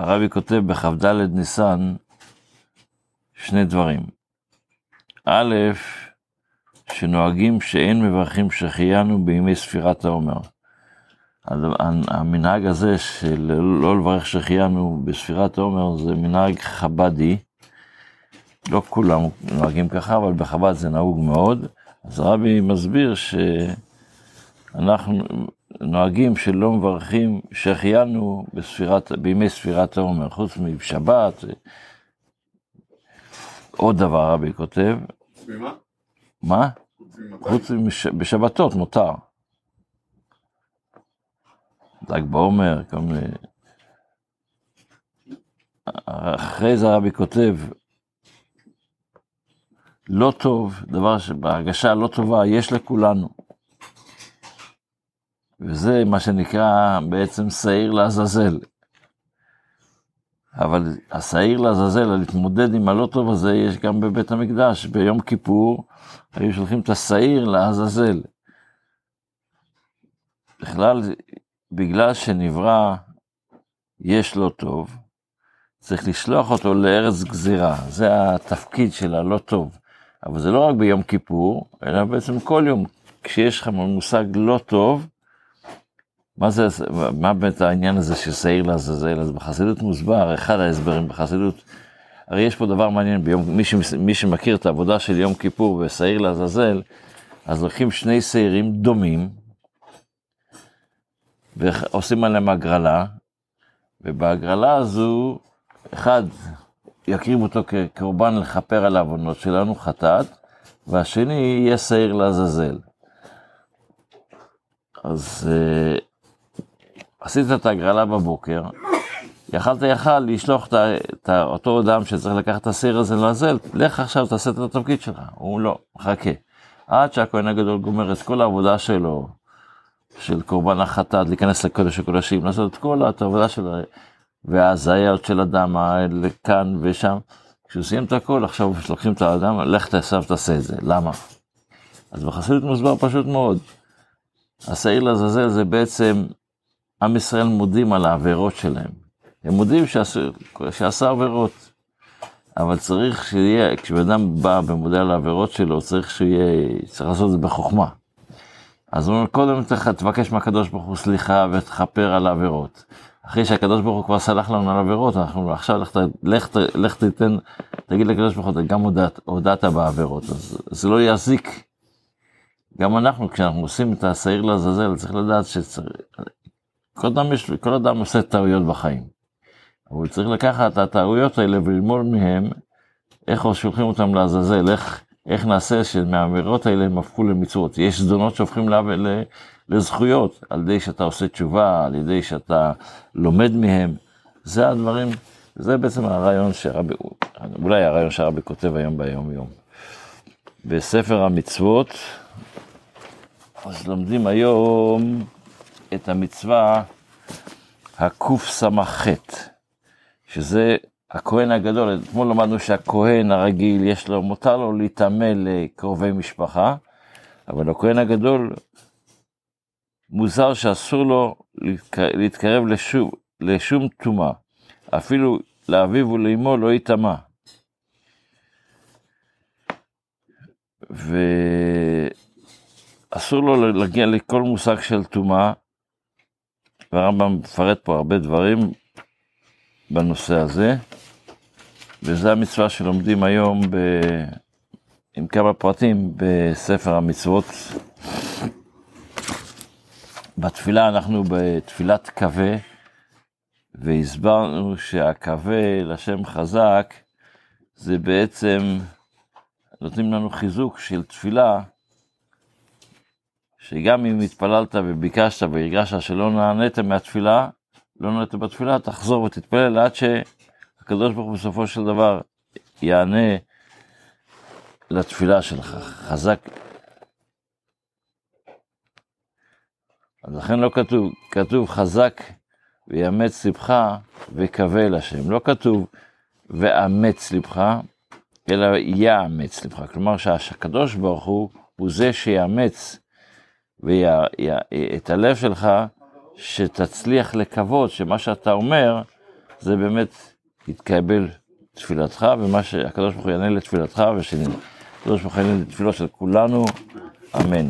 הרבי כותב בכ"ד ניסן שני דברים. א', שנוהגים שאין מברכים שהחיינו בימי ספירת העומר. המנהג הזה של לא לברך שהחיינו בספירת העומר זה מנהג חבדי. לא כולם נוהגים ככה, אבל בחב"ד זה נהוג מאוד. אז הרבי מסביר שאנחנו נוהגים שלא מברכים שהחיינו בספירת, בימי ספירת העומר, חוץ משבת. עוד דבר רבי כותב. במה? מה? חוץ בשבתות מותר. ל"ג בעומר, כל מיני... אחרי זה הרבי כותב, לא טוב, דבר שבהרגשה לא טובה יש לכולנו. וזה מה שנקרא בעצם שעיר לעזאזל. אבל השעיר לעזאזל, להתמודד עם הלא טוב הזה, יש גם בבית המקדש. ביום כיפור היו שולחים את השעיר לעזאזל. בכלל, בגלל שנברא יש לא טוב, צריך לשלוח אותו לארץ גזירה. זה התפקיד של הלא טוב. אבל זה לא רק ביום כיפור, אלא בעצם כל יום. כשיש לך מושג לא טוב, מה זה, מה באמת העניין הזה של שעיר לעזאזל? אז בחסידות מוסבר, אחד ההסברים בחסידות, הרי יש פה דבר מעניין, ביום, מי, ש, מי שמכיר את העבודה של יום כיפור ושעיר לעזאזל, אז לוקחים שני שעירים דומים, ועושים עליהם הגרלה, ובהגרלה הזו, אחד יקריב אותו כקורבן לכפר על העוונות שלנו, חטאת, והשני יהיה שעיר לעזאזל. אז uh, עשית את ההגרלה בבוקר, יכלת יכל לשלוח את, את אותו אדם שצריך לקחת את השעיר הזה לעזל, לך עכשיו תעשה את התפקיד שלך. הוא לא, חכה. עד שהכהן הגדול גומר את כל העבודה שלו, של קורבן החטאת, להיכנס לקודש הקודשים, לעשות את כל העבודה שלו, וההזיות של אדם לכאן ושם. כשהוא סיים את הכל, עכשיו לוקחים את האדם, לך תעשה ותעשה את זה. למה? אז בחסידות מוסבר פשוט מאוד. השעיר לעזאזל זה בעצם, עם ישראל מודים על העבירות שלהם. הם מודים שעשה עבירות. אבל צריך שיהיה, כשבן אדם בא ומודה על העבירות שלו, צריך שיהיה, צריך לעשות את זה בחוכמה. אז הוא אומר, קודם תבקש מהקדוש ברוך הוא סליחה ותכפר על העבירות. אחרי שהקדוש ברוך הוא כבר סלח לנו על עבירות, אנחנו עכשיו לך, לך, לך תיתן, תגיד לקדוש ברוך הוא, גם הודעת, הודעת בעבירות, אז זה לא יזיק. גם אנחנו, כשאנחנו עושים את השעיר לעזאזל, צריך לדעת שצריך, כל אדם, יש, כל אדם עושה טעויות בחיים. אבל צריך לקחת את הטעויות האלה וללמוד מהם איך שולחים אותם לעזאזל, איך, איך נעשה שמהאמירות האלה הם הפכו למצוות. יש זדונות שהופכים לזכויות, על ידי שאתה עושה תשובה, על ידי שאתה לומד מהם. זה הדברים, זה בעצם הרעיון שהרבי, אולי הרעיון שהרבי כותב היום ביום יום. בספר המצוות, אז לומדים היום את המצווה הקס"ח, שזה הכהן הגדול, אתמול למדנו שהכהן הרגיל, יש לו, מותר לו להיטמא לקרובי משפחה, אבל הכהן הגדול, מוזר שאסור לו להתקרב לשום, לשום טומאה, אפילו לאביו ולאמו לא ייטמא. ואסור לו להגיע לכל מושג של טומאה, והרמב"ם מפרט פה הרבה דברים בנושא הזה. וזו המצווה שלומדים היום ב... עם כמה פרטים בספר המצוות. בתפילה אנחנו בתפילת קווה, והסברנו שהקווה לשם חזק זה בעצם נותנים לנו חיזוק של תפילה, שגם אם התפללת וביקשת והרגשת שלא נענית מהתפילה, לא נענית בתפילה, תחזור ותתפלל עד ש... הקדוש ברוך הוא בסופו של דבר יענה לתפילה שלך, חזק. אז לכן לא כתוב, כתוב חזק ויאמץ לבך וקווה אל השם. לא כתוב ואמץ לבך, אלא יאמץ לבך. כלומר שהקדוש ברוך הוא, הוא זה שיאמץ ויה, יה, את הלב שלך, שתצליח לקוות שמה שאתה אומר, זה באמת יתקבל תפילתך, ומה שהקדוש ברוך הוא יענה לתפילתך, ושהקדוש ברוך הוא יענה לתפילות של כולנו, אמן.